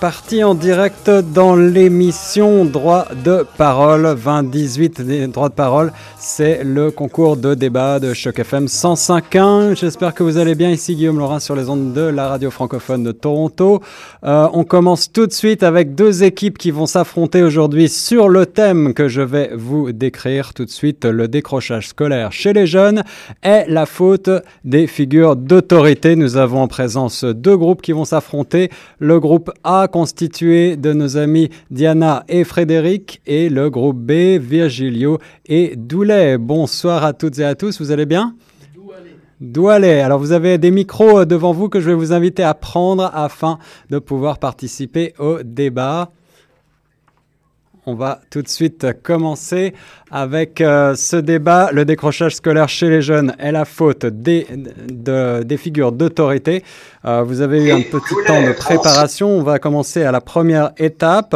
parti en direct dans l'émission Droit de parole 2018. Droit de parole, c'est le concours de débat de Choc FM 105.1. J'espère que vous allez bien. Ici Guillaume Laurin sur les ondes de la radio francophone de Toronto. Euh, on commence tout de suite avec deux équipes qui vont s'affronter aujourd'hui sur le thème que je vais vous décrire tout de suite. Le décrochage scolaire chez les jeunes est la faute des figures d'autorité. Nous avons en présence deux groupes qui vont s'affronter. Le groupe A constitué de nos amis Diana et Frédéric et le groupe B, Virgilio et Doulet. Bonsoir à toutes et à tous, vous allez bien? Doualet. Alors vous avez des micros devant vous que je vais vous inviter à prendre afin de pouvoir participer au débat. On va tout de suite commencer avec euh, ce débat. Le décrochage scolaire chez les jeunes est la faute des, des figures d'autorité. Euh, vous avez eu un petit temps de préparation. On va commencer à la première étape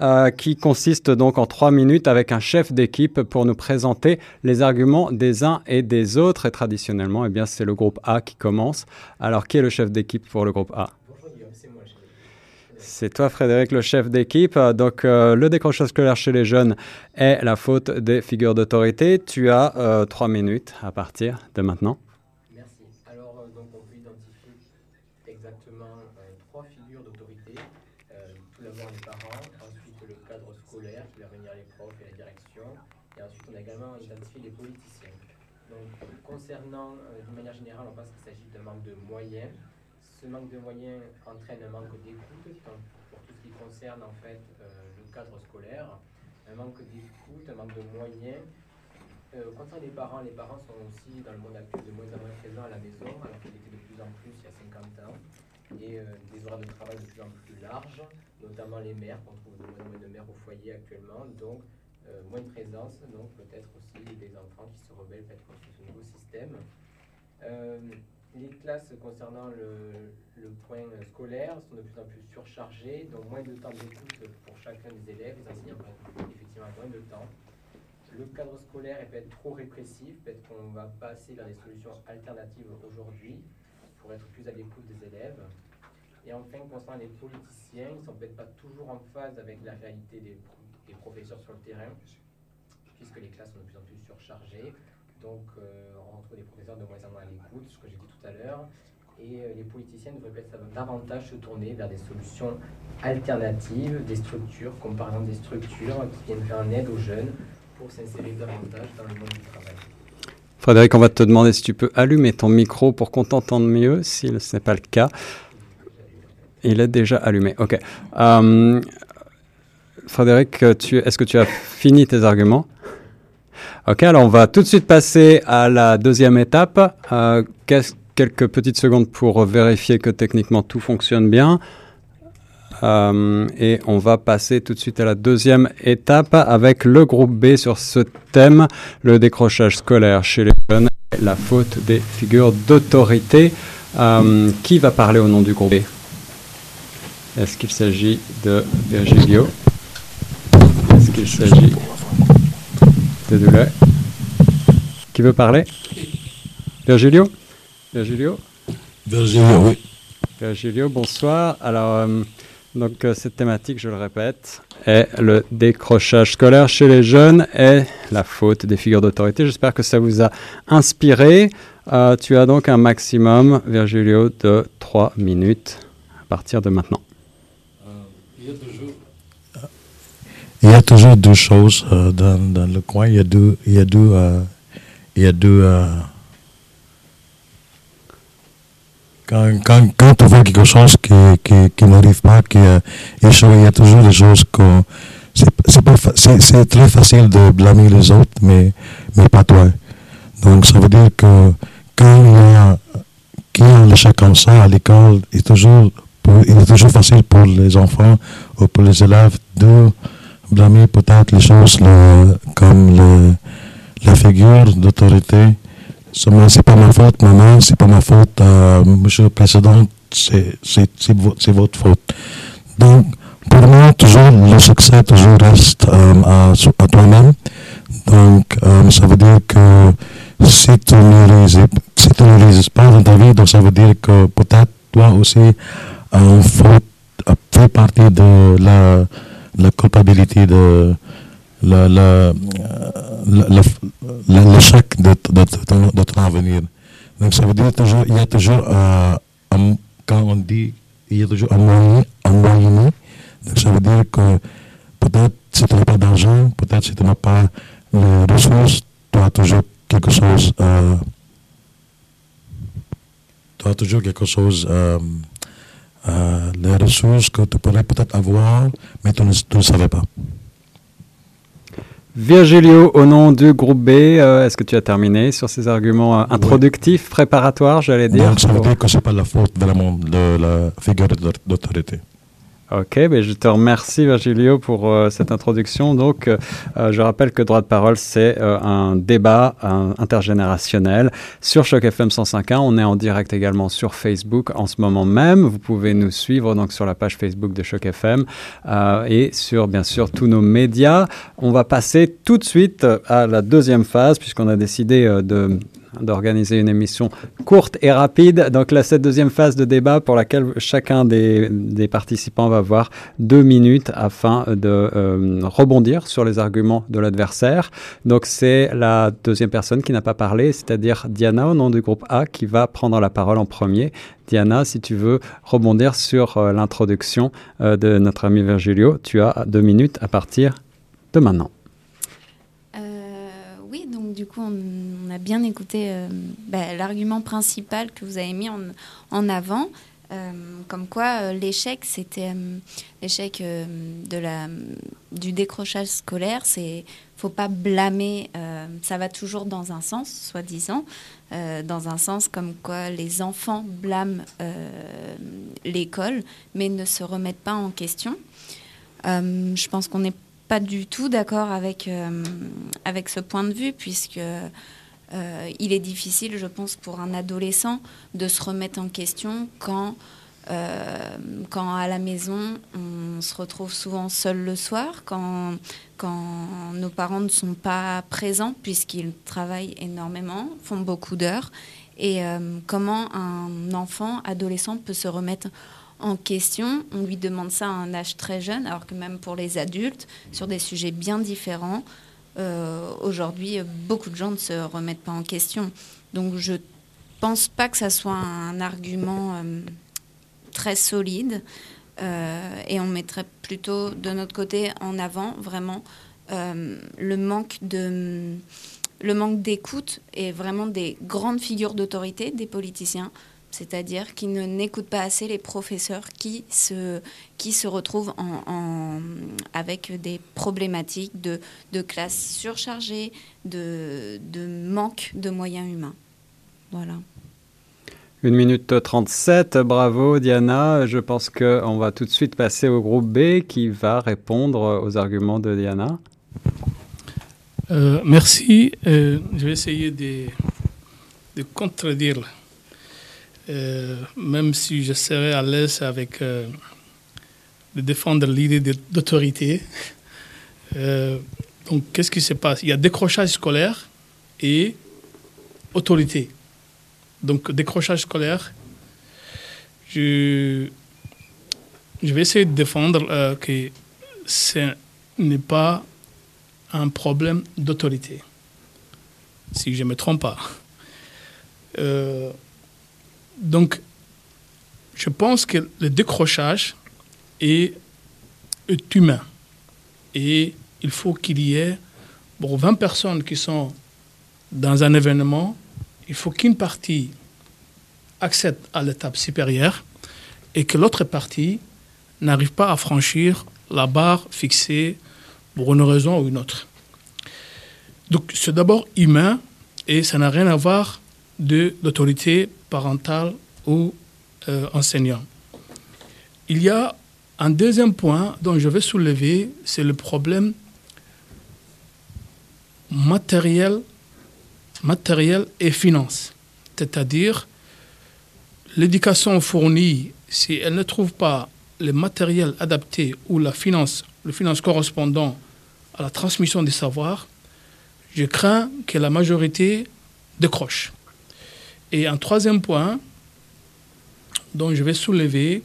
euh, qui consiste donc en trois minutes avec un chef d'équipe pour nous présenter les arguments des uns et des autres. Et traditionnellement, eh bien, c'est le groupe A qui commence. Alors, qui est le chef d'équipe pour le groupe A? C'est toi, Frédéric, le chef d'équipe. Donc, euh, le décrochage scolaire chez les jeunes est la faute des figures d'autorité. Tu as euh, trois minutes à partir de maintenant. Merci. Alors, euh, donc, on peut identifier exactement trois figures d'autorité. tout d'abord les parents, ensuite le cadre scolaire qui va venir les profs et la direction, et ensuite on a également identifié les politiciens. Donc, concernant, d'une manière générale, on pense qu'il s'agit d'un manque de moyens ce manque de moyens entraîne un manque d'écoute pour tout ce qui concerne en fait euh, le cadre scolaire, un manque d'écoute, un manque de moyens. Euh, concernant les parents, les parents sont aussi dans le monde actuel de moins en moins présents à la maison, alors qu'ils étaient de plus en plus il y a 50 ans, et euh, des horaires de travail de plus en plus larges, notamment les mères, qu'on trouve de moins en moins de mères au foyer actuellement, donc moins de présence, donc peut-être aussi des enfants qui se rebellent peut-être contre ce nouveau système les classes concernant le, point scolaire sont de plus en plus surchargées, donc moins de temps d'écoute pour chacun des élèves. Les enseignants ont effectivement moins de temps. Le cadre scolaire est peut-être trop répressif, peut-être qu'on va passer vers des solutions alternatives aujourd'hui pour être plus à l'écoute des élèves. Et enfin, concernant les politiciens, ils ne sont peut-être pas toujours en phase avec la réalité des professeurs sur le terrain, puisque les classes sont de plus en plus surchargées. Donc, euh, on retrouve des professeurs de moins en à l'écoute, ce que j'ai dit tout à l'heure. Et euh, les politiciens devraient peut-être davantage se tourner vers des solutions alternatives, des structures, comme par exemple des structures qui viennent faire en aide aux jeunes pour s'insérer davantage dans le monde du travail. Frédéric, on va te demander si tu peux allumer ton micro pour qu'on t'entende mieux, si ce n'est pas le cas. Il est déjà allumé. OK. Euh, Frédéric, est-ce que tu as fini tes arguments? Ok, alors on va tout de suite passer à la deuxième étape. Euh, quelques petites secondes pour vérifier que techniquement tout fonctionne bien. Euh, et on va passer tout de suite à la deuxième étape avec le groupe B sur ce thème, le décrochage scolaire chez les jeunes, la faute des figures d'autorité. Euh, qui va parler au nom du groupe B? Est-ce qu'il s'agit de Virgilio? Est-ce qu'il s'agit Désolé. Qui veut parler? Virgilio? Virgilio? Virgilio, oui. Virgilio, bonsoir. Alors, euh, donc, euh, cette thématique, je le répète, est le décrochage scolaire chez les jeunes et la faute des figures d'autorité. J'espère que ça vous a inspiré. Euh, tu as donc un maximum, Virgilio, de 3 minutes à partir de maintenant. il y a toujours il y a toujours deux choses euh, dans, dans, le coin. Il y a deux, il y a deux, euh. Euh, quand, quand, quand on voit quelque chose qui, qui, qui n'arrive pas, qui échoue, il y a toujours des choses que c'est, très facile de blâmer les autres, mais, mais pas toi. Donc ça veut dire que quand il y a, qu'il y a un échec comme ça à l'école, il est toujours, il est toujours facile pour les enfants ou pour les élèves de blâmer peut-être les choses comme le, la figure d'autorité. C'est pas ma faute, maman, c'est pas ma faute, euh, monsieur le président, c'est votre faute. Donc, pour moi, toujours, le succès toujours reste euh, à, à toi-même. Donc, euh, ça veut dire que si tu ne réalises, si pas dans ta vie, donc ça veut dire que peut-être toi aussi, une faute, fait partie de la, la culpabilité de la, la, l'échec de, de, de, ton avenir. Donc ça veut dire toujours, il y a toujours, euh, quand on dit, il y a toujours un moyen, un moyen. Donc ça veut dire que peut-être si tu n'as pas d'argent, peut-être si tu n'as pas les ressources, tu as toujours quelque chose, euh, tu as toujours quelque chose, euh, euh, les ressources que tu pourrais peut-être avoir, mais tu ne, tu ne savais pas. Virgilio, au nom du groupe B, euh, est-ce que tu as terminé sur ces arguments euh, introductifs, préparatoires, j'allais dire? Donc, ça veut dire que ce n'est pas la faute vraiment de la figure d'autorité. Ok, ben je te remercie Virgilio pour euh, cette introduction. Donc, euh, je rappelle que Droit de parole, c'est euh, un débat intergénérationnel sur Choc FM 105.1. On est en direct également sur Facebook en ce moment même. Vous pouvez nous suivre donc sur la page Facebook de Choc FM et sur bien sûr tous nos médias. On va passer tout de suite à la deuxième phase puisqu'on a décidé de d'organiser une émission courte et rapide. Donc là, cette deuxième phase de débat pour laquelle chacun des, des participants va avoir deux minutes afin de euh, rebondir sur les arguments de l'adversaire. Donc c'est la deuxième personne qui n'a pas parlé, c'est-à-dire Diana au nom du groupe A qui va prendre la parole en premier. Diana, si tu veux rebondir sur euh, l'introduction euh, de notre ami Virgilio, tu as deux minutes à partir de maintenant. Du coup, on a bien écouté euh, bah, l'argument principal que vous avez mis en, avant, euh, comme quoi euh, l'échec, c'était l'échec du décrochage scolaire. C'est faut pas blâmer, ça va toujours dans un sens, soi-disant, dans un sens comme quoi les enfants blâment l'école, mais ne se remettent pas en question. je pense qu'on n'est pas du tout d'accord avec, avec ce point de vue, puisque euh, il est difficile, je pense, pour un adolescent de se remettre en question quand, euh, quand à la maison, on se retrouve souvent seul le soir, quand, quand nos parents ne sont pas présents puisqu'ils travaillent énormément, font beaucoup d'heures. Et euh, comment un enfant, adolescent, peut se remettre en question. On lui demande ça à un âge très jeune, alors que même pour les adultes, sur des sujets bien différents, euh, aujourd'hui, beaucoup de gens ne se remettent pas en question. Donc je pense pas que ça soit un argument euh, très solide. Euh, et on mettrait plutôt de notre côté en avant vraiment le manque de le manque d'écoute et vraiment des grandes figures d'autorité des politiciens c'est-à-dire qu'ils ne n'écoutent pas assez les professeurs qui se, qui se retrouvent en, avec des problématiques de, de classes surchargées, de, de manque de moyens humains. Voilà. Une minute 37, bravo Diana. Je pense qu'on va tout de suite passer au groupe B qui va répondre aux arguments de Diana. Euh, merci. Euh, je vais essayer de, de contredire euh, même si je serais à l'aise avec euh, de défendre l'idée d'autorité. Euh, donc, qu'est-ce qui se passe? Il y a décrochage scolaire et autorité. Donc, décrochage scolaire, je, je vais essayer de défendre que ce n'est pas un problème d'autorité, si je ne me trompe pas. Donc, je pense que le décrochage est, humain. Et il faut qu'il y ait, pour 20 personnes qui sont dans un événement, il faut qu'une partie accède à l'étape supérieure et que l'autre partie n'arrive pas à franchir la barre fixée pour une raison ou une autre. Donc c'est d'abord humain et ça n'a rien à voir de l'autorité parentale ou euh, enseignant. Il y a un deuxième point dont je vais soulever, c'est le problème matériel, matériel et finance. C'est-à-dire, l'éducation fournie, si elle ne trouve pas le matériel adapté ou la finance, le finance correspondant à la transmission des savoirs, je crains que la majorité décroche. Et un troisième point dont je vais soulever,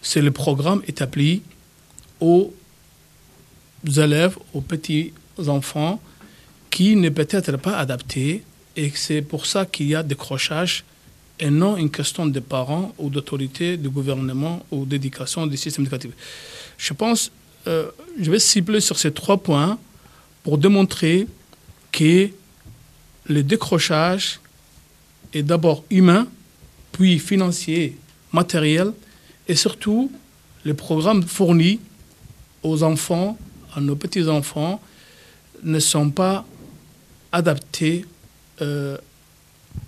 c'est le programme établi aux élèves, aux petits enfants qui n'est peut-être pas adapté et c'est pour ça qu'il y a décrochage et non une question de parents ou d'autorité du gouvernement ou d'éducation du système éducatif. Je pense, euh, je vais cibler sur ces trois points pour démontrer que le décrochage est d'abord humain, puis financier, matériel, et surtout les programmes fournis aux enfants, à nos petits-enfants, ne sont pas adaptés euh,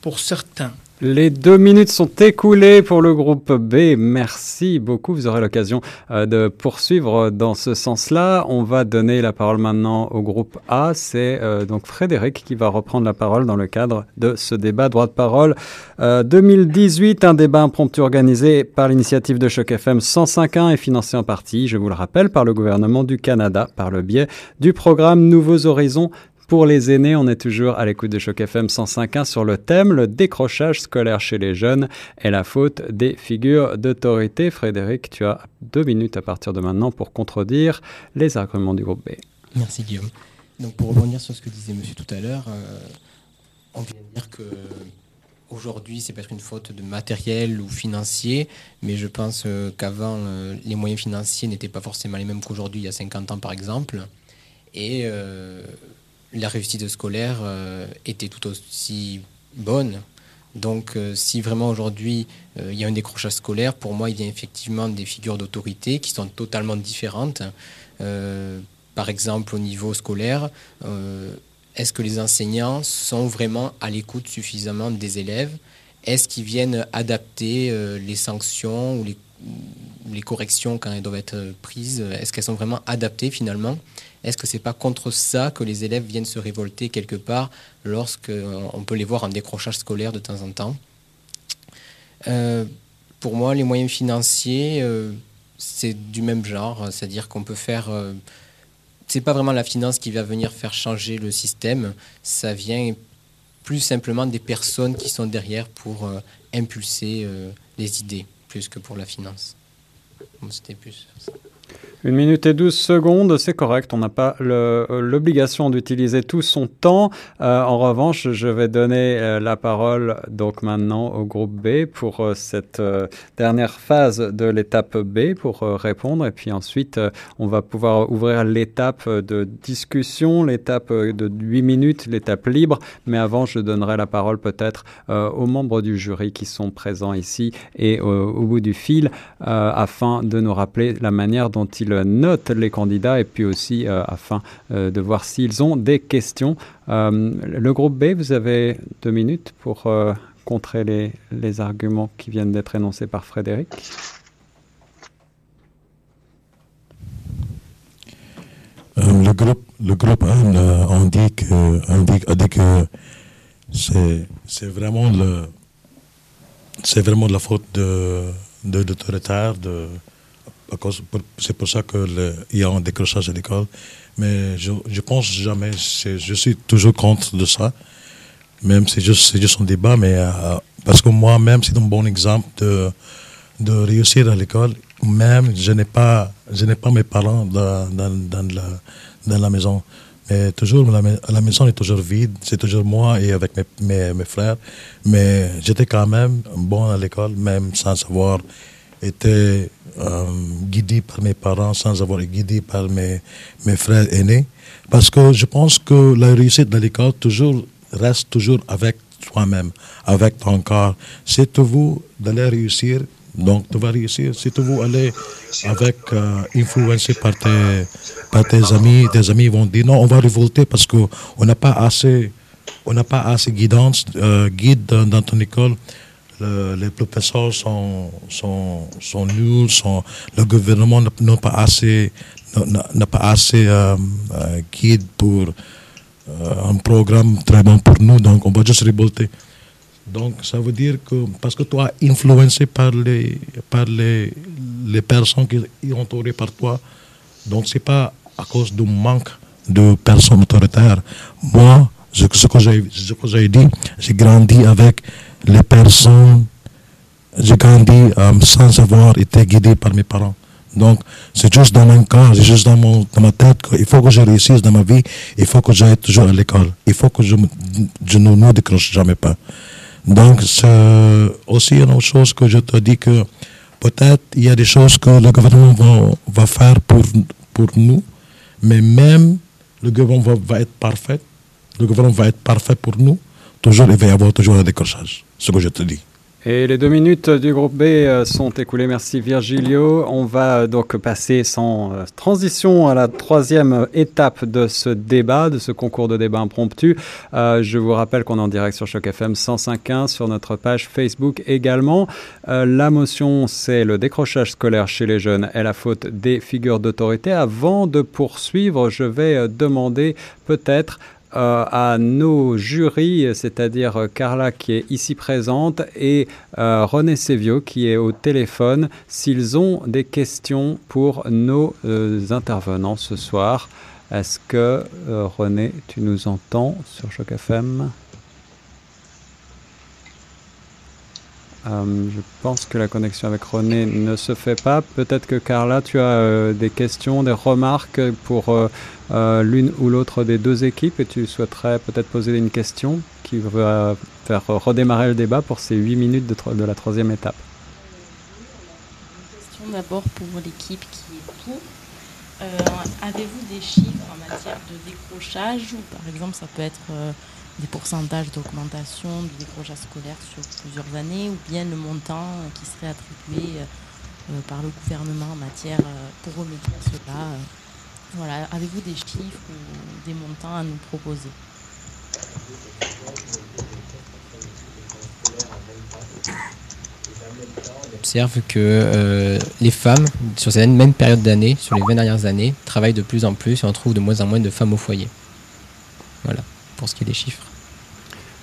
pour certains. Les deux minutes sont écoulées pour le groupe B. Merci beaucoup. Vous aurez l'occasion euh, de poursuivre dans ce sens-là. On va donner la parole maintenant au groupe A. C'est euh, donc Frédéric qui va reprendre la parole dans le cadre de ce débat droit de parole 2018, un débat impromptu organisé par l'initiative de Choc FM 105.1 et financé en partie, je vous le rappelle, par le gouvernement du Canada par le biais du programme Nouveaux Horizons pour les aînés, on est toujours à l'écoute de Choc FM 105.1 sur le thème le décrochage scolaire chez les jeunes est la faute des figures d'autorité. Frédéric, tu as deux minutes à partir de maintenant pour contredire les arguments du groupe B. Merci Guillaume. Donc pour rebondir sur ce que disait monsieur tout à l'heure, euh, on vient de dire que aujourd'hui c'est peut-être une faute de matériel ou financier, mais je pense euh, qu'avant euh, les moyens financiers n'étaient pas forcément les mêmes qu'aujourd'hui il y a 50 ans par exemple. Et la réussite scolaire euh, était tout aussi bonne. Donc euh, si vraiment aujourd'hui euh, il y a un décrochage scolaire, pour moi il y a effectivement des figures d'autorité qui sont totalement différentes. par exemple au niveau scolaire, est-ce que les enseignants sont vraiment à l'écoute suffisamment des élèves? Est-ce qu'ils viennent adapter les sanctions ou les, les corrections quand elles doivent être prises? Est-ce qu'elles sont vraiment adaptées finalement? Est-ce que c'est pas contre ça que les élèves viennent se révolter quelque part lorsqu'on euh, peut les voir en décrochage scolaire de temps en temps euh, Pour moi, les moyens financiers, euh, c'est du même genre, c'est-à-dire qu'on peut faire. c'est pas vraiment la finance qui va venir faire changer le système, ça vient plus simplement des personnes qui sont derrière pour impulser les idées, plus que pour la finance. C'était plus. Une minute et douze secondes, c'est correct. On n'a pas l'obligation d'utiliser tout son temps. Euh, en revanche, je vais donner euh, la parole donc maintenant au groupe B pour euh, cette dernière phase de l'étape B pour répondre. Et puis ensuite, on va pouvoir ouvrir l'étape de discussion, l'étape de 8 minutes, l'étape libre. Mais avant, je donnerai la parole peut-être aux membres du jury qui sont présents ici et au bout du fil afin de nous rappeler la manière dont ils note les candidats et puis aussi euh, afin euh, de voir s'ils ont des questions. Euh, le groupe B, vous avez deux minutes pour contrer les, arguments qui viennent d'être énoncés par Frédéric. le groupe, le groupe on dit que, dit que c'est vraiment vraiment la faute de, de, de, de c'est pour ça qu'il y a un décrochage à l'école. Mais je, pense jamais, je suis toujours contre de ça. Même si c'est juste, un débat, mais euh, parce que moi-même, c'est un bon exemple de, réussir à l'école. Même, je n'ai pas, pas mes parents dans, la, maison. Mais toujours, la, maison est toujours vide. C'est toujours moi et avec mes, frères. Mais j'étais quand même bon à l'école, même sans savoir été euh, guidé par mes parents sans avoir été guidé par mes, mes frères aînés. Parce que je pense que la réussite de l'école toujours reste toujours avec toi-même, avec ton corps. C'est vous d'aller réussir, donc tu vas réussir. C'est vous aller avec euh, influencé par tes, par tes amis, tes amis vont dire non, on va révolter parce qu'on n'a pas assez, on n'a pas assez guidance, euh, guide dans ton école les professeurs sont, sont, nuls, sont, le gouvernement n'a pas assez, n'a pas assez euh, euh, guide pour euh, un programme très bon pour nous, donc on va juste révolter. Donc ça veut dire que parce que toi influencé par les par les, les personnes qui sont entourées par toi, donc c'est pas à cause du manque de personnes autoritaires. Moi, ce que j'ai dit, j'ai grandi avec les personnes j'ai grandi euh, sans avoir été guidé par mes parents. Donc, c'est juste dans mon corps, c'est juste dans, ma tête qu'il faut que je réussisse dans ma vie, il faut que j'aille toujours à l'école, il faut que je, ne me décroche jamais pas. Donc, c'est aussi une autre chose que je te dis que peut-être il y a des choses que le gouvernement va, faire pour, pour nous, mais même le gouvernement va, va être parfait, le gouvernement va être parfait pour nous, toujours il va y avoir toujours un décrochage, ce que je te dis. Et les deux minutes du groupe B euh, sont écoulées. Merci Virgilio. On va euh, donc passer sans euh, transition à la troisième étape de ce débat, de ce concours de débat impromptu. je vous rappelle qu'on est en direct sur Choc FM 105.1 sur notre page Facebook également. la motion, c'est le décrochage scolaire chez les jeunes et la faute des figures d'autorité. Avant de poursuivre, je vais demander peut-être euh, à nos jurys, c'est-à-dire Carla qui est ici présente et euh, René Sévio qui est au téléphone, s'ils ont des questions pour nos euh, intervenants ce soir. Est-ce que René, tu nous entends sur Choc FM Euh, je pense que la connexion avec René ne se fait pas. Peut-être que Carla, tu as euh, des questions, des remarques pour euh, l'une ou l'autre des deux équipes et tu souhaiterais peut-être poser une question qui va faire redémarrer le débat pour ces huit minutes de, de la troisième étape. Une question d'abord pour l'équipe qui est pour. Avez-vous des chiffres en matière de décrochage ou par exemple ça peut être des pourcentages d'augmentation du décrochage scolaire sur plusieurs années ou bien le montant qui serait attribué euh, euh, par le gouvernement en matière euh, pour remédier à cela. Voilà, avez-vous des chiffres ou des montants à nous proposer? On observe que les femmes, sur cette même période d'année, sur les 20 dernières années, travaillent de plus en plus et on trouve de moins en moins de femmes au foyer. Voilà, pour ce qui est des chiffres.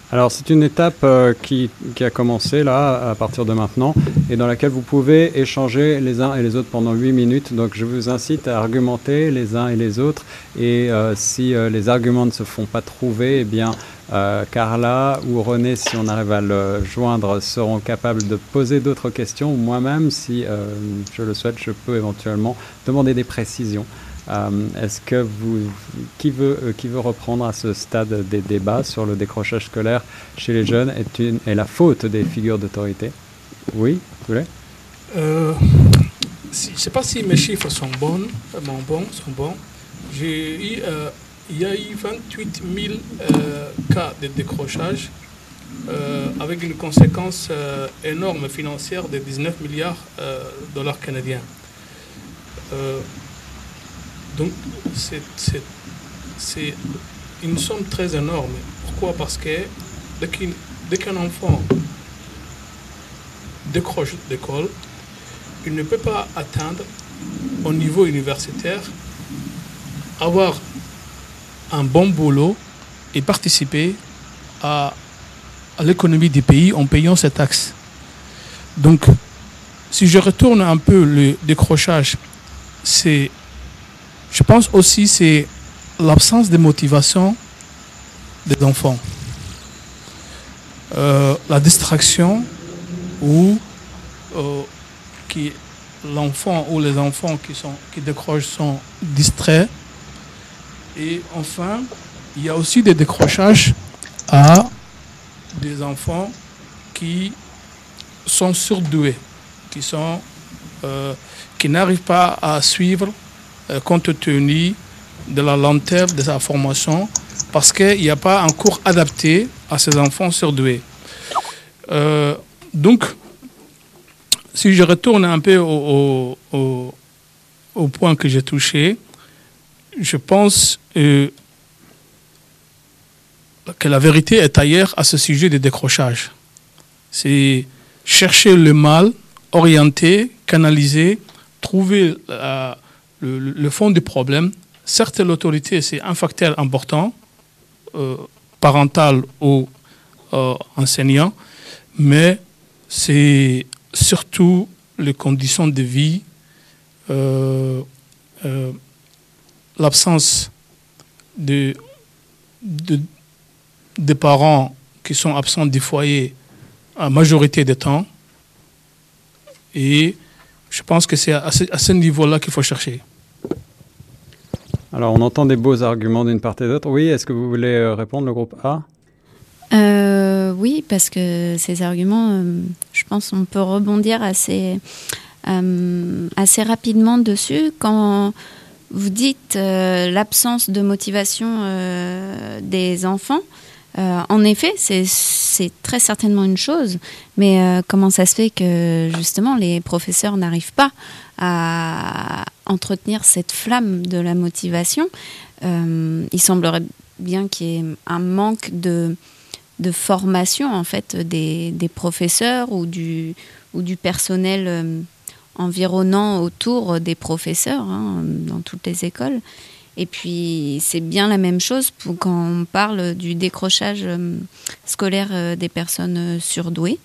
Alors c'est une étape euh, qui, a commencé là à partir de maintenant et dans laquelle vous pouvez échanger les uns et les autres pendant 8 minutes. Donc je vous incite à argumenter les uns et les autres et euh, si euh, les arguments ne se font pas trouver, eh bien Carla ou René, si on arrive à le joindre, seront capables de poser d'autres questions. Moi-même, si je le souhaite, je peux éventuellement demander des précisions. Euh, est-ce que vous, qui veut, euh, qui veut reprendre à ce stade des débats sur le décrochage scolaire chez les jeunes est, une, est la faute des figures d'autorité? Oui, vous voulez? Euh, Je ne sais pas si mes chiffres sont bons, bons, sont bons. J'ai il y a eu 28 000 cas de décrochage avec une conséquence énorme financière de 19 milliards de dollars canadiens. Donc, c'est une somme très énorme. Pourquoi? Parce que dès qu'un enfant décroche d'école, il ne peut pas atteindre au niveau universitaire, avoir un bon boulot et participer à, à l'économie du pays en payant ses taxes. Donc, si je retourne un peu le décrochage, c'est je pense aussi c'est l'absence de motivation des enfants. Euh, la distraction ou euh, l'enfant ou les enfants qui, sont, qui décrochent sont distraits. Et enfin, il y a aussi des décrochages à des enfants qui sont surdoués, qui, euh, qui n'arrivent pas à suivre compte tenu de la lenteur de sa formation, parce qu'il n'y a pas un cours adapté à ces enfants surdoués. Euh, donc, si je retourne un peu au, au, point que j'ai touché, je pense euh, que la vérité est ailleurs à ce sujet des décrochages. C'est chercher le mal, orienter, canaliser, trouver le, fond du problème. Certes, l'autorité, c'est un facteur important, euh, parental ou euh, enseignant, mais c'est surtout les conditions de vie, euh, l'absence de, parents qui sont absents du foyer à majorité des temps, Et je pense que c'est à ce, niveau-là qu'il faut chercher. Alors, on entend des beaux arguments d'une part et d'autre. Oui, est-ce que vous voulez euh, répondre, le groupe A? Euh, Oui, parce que ces arguments, euh, je pense on peut rebondir assez, assez rapidement dessus. Quand vous dites l'absence de motivation des enfants, en effet, c'est très certainement une chose, mais comment ça se fait que justement les professeurs n'arrivent pas à entretenir cette flamme de la motivation euh, Il semblerait bien qu'il y ait un manque de, formation en fait des, professeurs ou du, ou du personnel environnant autour des professeurs hein, dans toutes les écoles. Et puis, c'est bien la même chose pour quand on parle du décrochage euh, scolaire euh, des personnes euh, surdouées.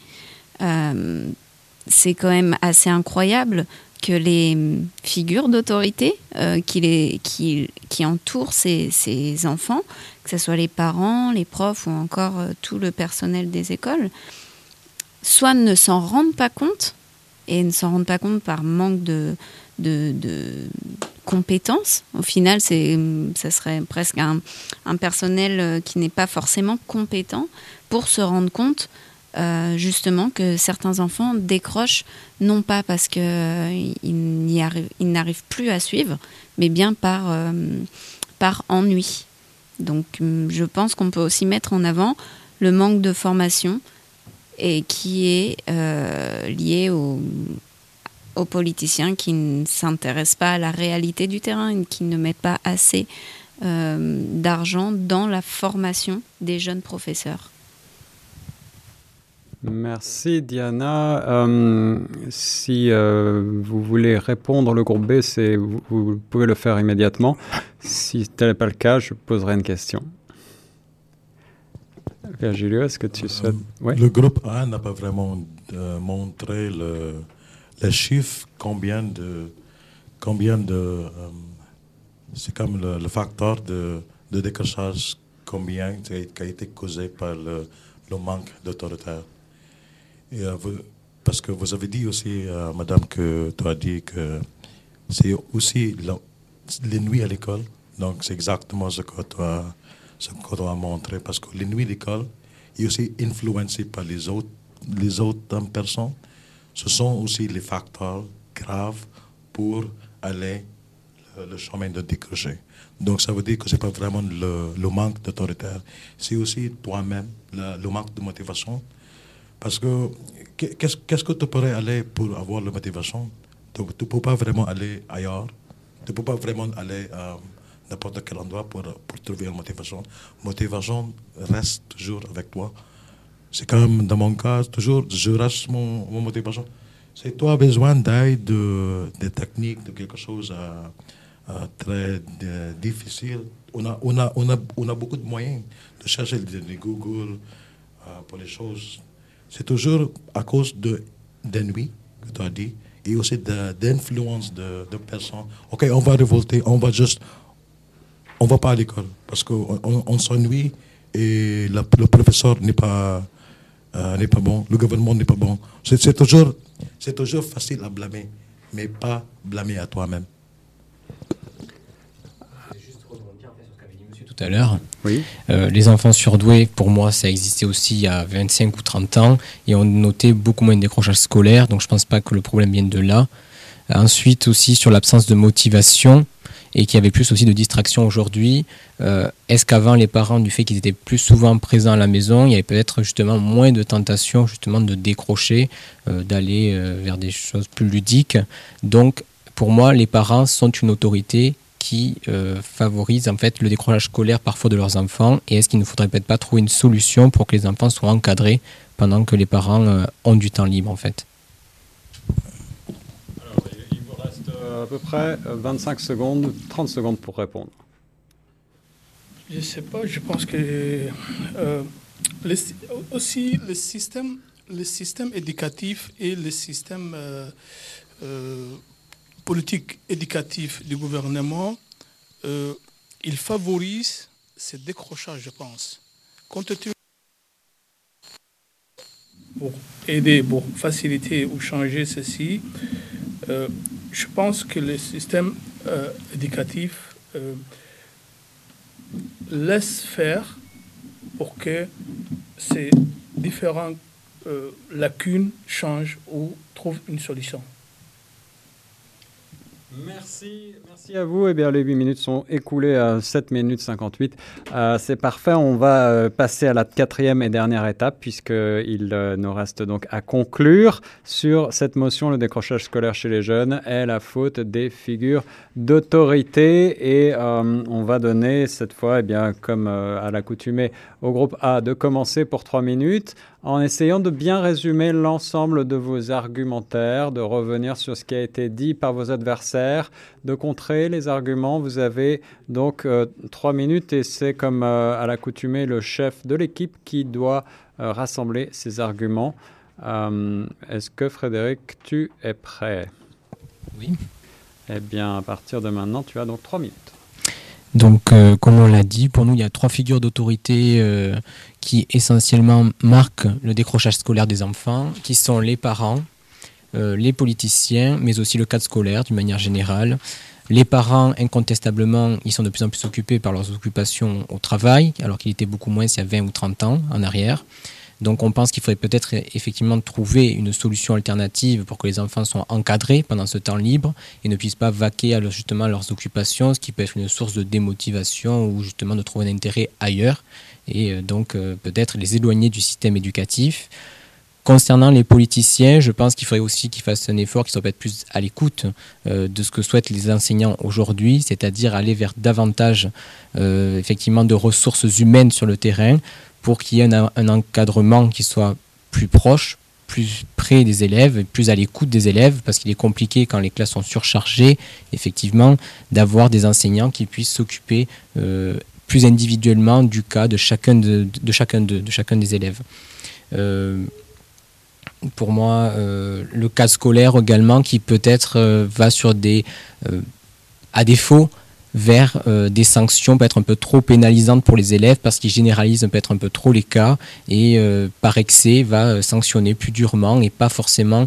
c'est quand même assez incroyable que les figures d'autorité qui, qui, qui, entourent ces, ces, enfants, que ce soit les parents, les profs ou encore tout le personnel des écoles, soit ne s'en rendent pas compte, et ne s'en rendent pas compte par manque de, de, compétences. Au final, ça serait presque un, personnel euh, qui n'est pas forcément compétent pour se rendre compte euh, justement que certains enfants décrochent non pas parce qu'ils euh, n'arrivent plus à suivre, mais bien par, par ennui. Donc je pense qu'on peut aussi mettre en avant le manque de formation et qui est lié au, aux politiciens qui ne s'intéressent pas à la réalité du terrain et qui ne mettent pas assez euh, d'argent dans la formation des jeunes professeurs. Merci Diana. Euh, si euh, vous voulez répondre le groupe B, vous, vous, pouvez le faire immédiatement. Si tel n'est pas le cas, je poserai une question. Virgilio, est-ce que tu souhaites... Le groupe A n'a pas vraiment montré le, les chiffres, combien de. Combien de euh, c'est comme le, facteur de, de, décrochage, combien qui a été causé par le, le manque d'autoritaire. Et euh, parce que vous avez dit aussi, euh, madame, que tu as dit que c'est aussi les nuits à l'école. Donc, c'est exactement ce que tu as, ce que as montré. Parce que les nuits à l'école est aussi influencé par les autres, les autres personnes ce sont aussi les facteurs graves pour aller le, chemin de décrocher. Donc ça veut dire que ce n'est pas vraiment le, manque d'autoritaire, c'est aussi toi-même, le, manque de motivation. Parce que qu'est-ce que tu pourrais aller pour avoir la motivation? Tu ne peux pas vraiment aller ailleurs, tu ne peux pas vraiment aller à n'importe quel endroit pour, pour trouver la motivation. Motivation reste toujours avec toi. C'est comme dans mon cas, toujours, je reste mon, motivation. C'est toi besoin d'aide, de, de techniques, de quelque chose euh, euh, très difficile. On a, on, a, on, a, on a beaucoup de moyens de chercher des Google euh, pour les choses. C'est toujours à cause de d'ennuis, que tu as dit, et aussi d'influence de, de, personnes. OK, on va révolter, on va juste. On va pas à l'école parce qu'on on, s'ennuie et le professeur n'est pas euh, n'est pas bon, le gouvernement n'est pas bon. C'est toujours, toujours facile à blâmer, mais pas blâmer à toi-même. Tout à l'heure. Oui. Euh, les enfants surdoués, pour moi, ça existait aussi il y a 25 ou 30 ans et on notait beaucoup moins de décrochage scolaire, donc je ne pense pas que le problème vienne de là. Ensuite, aussi sur l'absence de motivation, et qu'il y avait plus aussi de distractions aujourd'hui. Euh, est-ce qu'avant, les parents, du fait qu'ils étaient plus souvent présents à la maison, il y avait peut-être justement moins de tentations justement de décrocher, euh, d'aller vers des choses plus ludiques? Donc, pour moi, les parents sont une autorité qui favorise en fait le décrochage scolaire parfois de leurs enfants. Et est-ce qu'il ne faudrait peut-être pas trouver une solution pour que les enfants soient encadrés pendant que les parents ont du temps libre en fait? À peu près 25 euh, secondes, 30 secondes pour répondre. Je ne sais pas, je pense que euh, aussi le système, le système éducatif et le système euh, politique éducatif du gouvernement, il favorise ce décrochage, je pense. Compte pour aider, pour faciliter ou changer ceci, euh, je pense que le système euh, éducatif euh, laisse faire pour que ces différentes lacunes changent ou trouvent une solution. Merci, merci à vous. Eh bien, les 8 minutes sont écoulées à 7 minutes 58. Euh, c'est parfait. On va euh, passer à la quatrième et dernière étape, puisqu'il euh, nous reste donc à conclure sur cette motion. Le décrochage scolaire chez les jeunes est la faute des figures d'autorité. Et on va donner cette fois, eh bien, comme à l'accoutumée, au groupe A de commencer pour 3 minutes en essayant de bien résumer l'ensemble de vos argumentaires, de revenir sur ce qui a été dit par vos adversaires, de contrer les arguments. Vous avez donc euh, trois minutes et c'est comme euh, à l'accoutumée le chef de l'équipe qui doit euh, rassembler ces arguments. Est-ce que Frédéric, tu es prêt? Oui. Eh bien, à partir de maintenant, tu as donc trois minutes. Donc, euh, comme on l'a dit, pour nous, il y a trois figures d'autorité euh, qui essentiellement marquent le décrochage scolaire des enfants, qui sont les parents, euh, les politiciens, mais aussi le cadre scolaire d'une manière générale. Les parents, incontestablement, ils sont de plus en plus occupés par leurs occupations au travail, alors qu'il était beaucoup moins il y a 20 ou 30 ans en arrière. Donc on pense qu'il faudrait peut-être effectivement trouver une solution alternative pour que les enfants soient encadrés pendant ce temps libre et ne puissent pas vaquer à justement leurs occupations, ce qui peut être une source de démotivation ou justement de trouver un intérêt ailleurs et euh, donc euh, peut-être les éloigner du système éducatif. Concernant les politiciens, je pense qu'il faudrait aussi qu'ils fassent un effort, qu'ils soient peut-être plus à l'écoute euh, de ce que souhaitent les enseignants aujourd'hui, c'est-à-dire aller vers davantage effectivement de ressources humaines sur le terrain pour qu'il y ait un, encadrement qui soit plus proche, plus près des élèves, plus à l'écoute des élèves, parce qu'il est compliqué quand les classes sont surchargées, effectivement, d'avoir des enseignants qui puissent s'occuper euh, plus individuellement du cas de chacun, de, chacun, de, chacun des élèves. Euh, pour moi, euh, le cas scolaire également, qui peut-être va sur des... à défaut, vers euh, des sanctions peut-être un peu trop pénalisantes pour les élèves parce qu'ils généralisent peut-être un peu trop les cas et euh, par excès va euh, sanctionner plus durement et pas forcément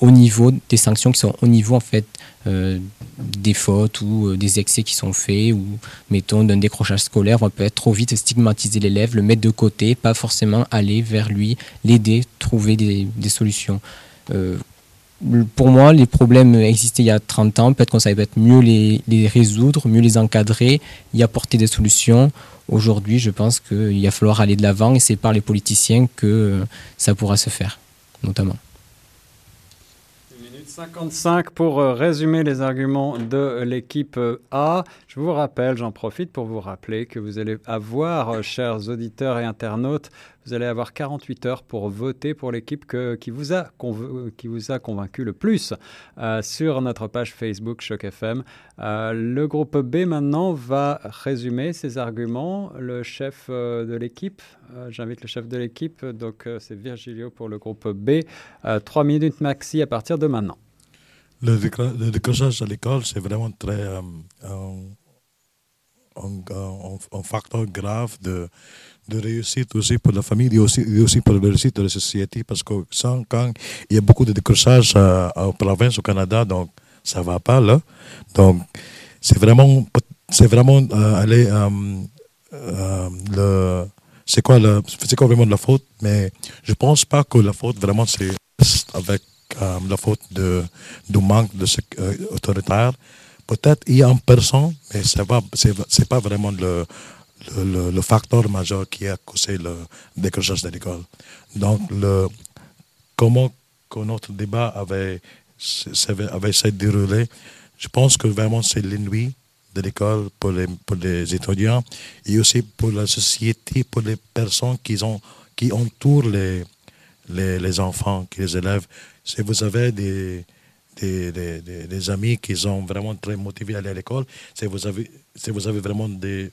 au niveau des sanctions qui sont au niveau en fait des fautes ou des excès qui sont faits ou mettons d'un décrochage scolaire. On peut être trop vite stigmatiser l'élève le mettre de côté pas forcément aller vers lui l'aider trouver des, des solutions pour moi, les problèmes existaient il y a 30 ans. Peut-être qu'on savait peut-être mieux les, résoudre, mieux les encadrer, y apporter des solutions. Aujourd'hui, je pense qu'il va falloir aller de l'avant et c'est par les politiciens que ça pourra se faire, notamment. 55 pour euh, résumer les arguments de l'équipe euh, A. Je vous rappelle, j'en profite pour vous rappeler que vous allez avoir, euh, chers auditeurs et internautes, vous allez avoir 48 heures pour voter pour l'équipe qui, vous a qui vous a convaincu le plus sur notre page Facebook Choc FM. le groupe B maintenant va résumer ses arguments. Le chef de l'équipe, j'invite le chef de l'équipe, donc c'est Virgilio pour le groupe B. Trois minutes maxi à partir de maintenant. Le, décrochage à l'école, c'est vraiment très euh, un, facteur grave de, de réussite aussi pour la famille et aussi, aussi pour la réussite de la société parce que sans, quand il y a beaucoup de décrochage à, à, province au Canada, donc ça va pas là. Donc c'est vraiment, c'est vraiment euh, aller euh, le c'est quoi, c'est quoi vraiment la faute, mais je pense pas que la faute vraiment c'est avec euh, la faute de, du manque de euh, autoritaire. Peut-être il y a une personne, mais ce n'est pas vraiment le, le, le, facteur majeur qui a causé le décrochage de l'école. Donc, le, comment que notre débat avait, avait de dérouler, je pense que vraiment c'est l'ennui de l'école pour les, pour les étudiants et aussi pour la société, pour les personnes qui, ont, qui entourent les, les, les enfants, qui les élèves si vous avez des, des, des, des, amis qui sont vraiment très motivés à aller à l'école, si si vous avez vraiment des,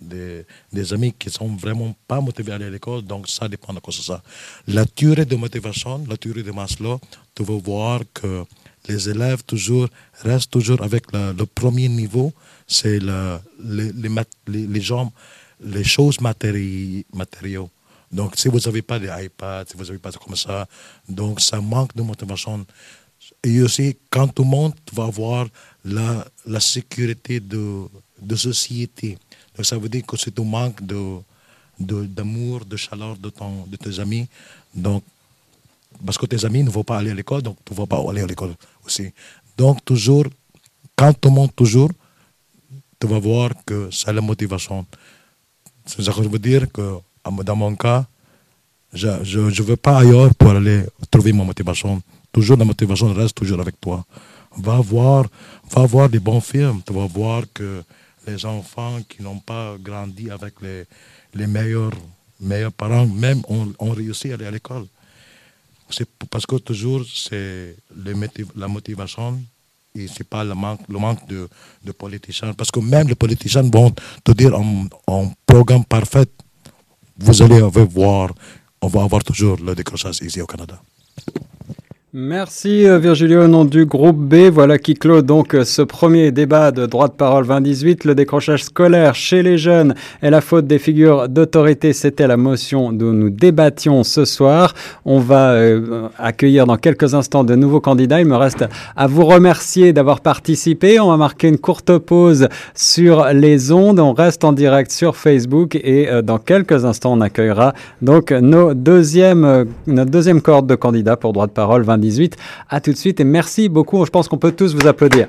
des, amis qui sont vraiment pas motivés à aller à l'école, donc ça dépend de quoi c'est ça. La durée de motivation, la durée de Maslow, tu vas voir que les élèves toujours restent toujours avec le premier niveau, c'est les, les, les, choses matériaux. Donc, si vous n'avez pas des iPads, si vous n'avez pas comme ça, donc ça manque de motivation. Et aussi, quand tout le monde va avoir la, la sécurité de, de société, donc ça veut dire que c'est un manque d'amour, de, chaleur de, ton, de tes amis. Donc, parce que tes amis ne vont pas aller à l'école, donc tu ne vas pas aller à l'école aussi. Donc, toujours, quand le monde, toujours, tu vas voir que c'est la motivation. C'est ça que je veux dire que dans mon cas, je ne veux pas ailleurs pour aller trouver ma motivation. Toujours la motivation reste toujours avec toi. Va voir, va voir des bons films. Tu vas voir que les enfants qui n'ont pas grandi avec les, les meilleurs, meilleurs parents, même, ont, réussi à aller à l'école. C'est parce que toujours, c'est la motivation et c'est pas le manque, le manque de, de, politiciens. Parce que même les politiciens vont te dire en, programme parfait, vous allez voir, on va avoir toujours le décrochage ici au Canada. Merci euh, Virgilio au nom du groupe B. Voilà qui clôt donc euh, ce premier débat de droit de parole 2018. Le décrochage scolaire chez les jeunes est la faute des figures d'autorité. C'était la motion dont nous débattions ce soir. On va euh, accueillir dans quelques instants de nouveaux candidats. Il me reste à vous remercier d'avoir participé. On va marquer une courte pause sur les ondes. On reste en direct sur Facebook et dans quelques instants on accueillera donc nos deuxième, notre deuxième cohorte de candidats pour droit de parole 2018. À tout de suite et merci beaucoup. Je pense qu'on peut tous vous applaudir.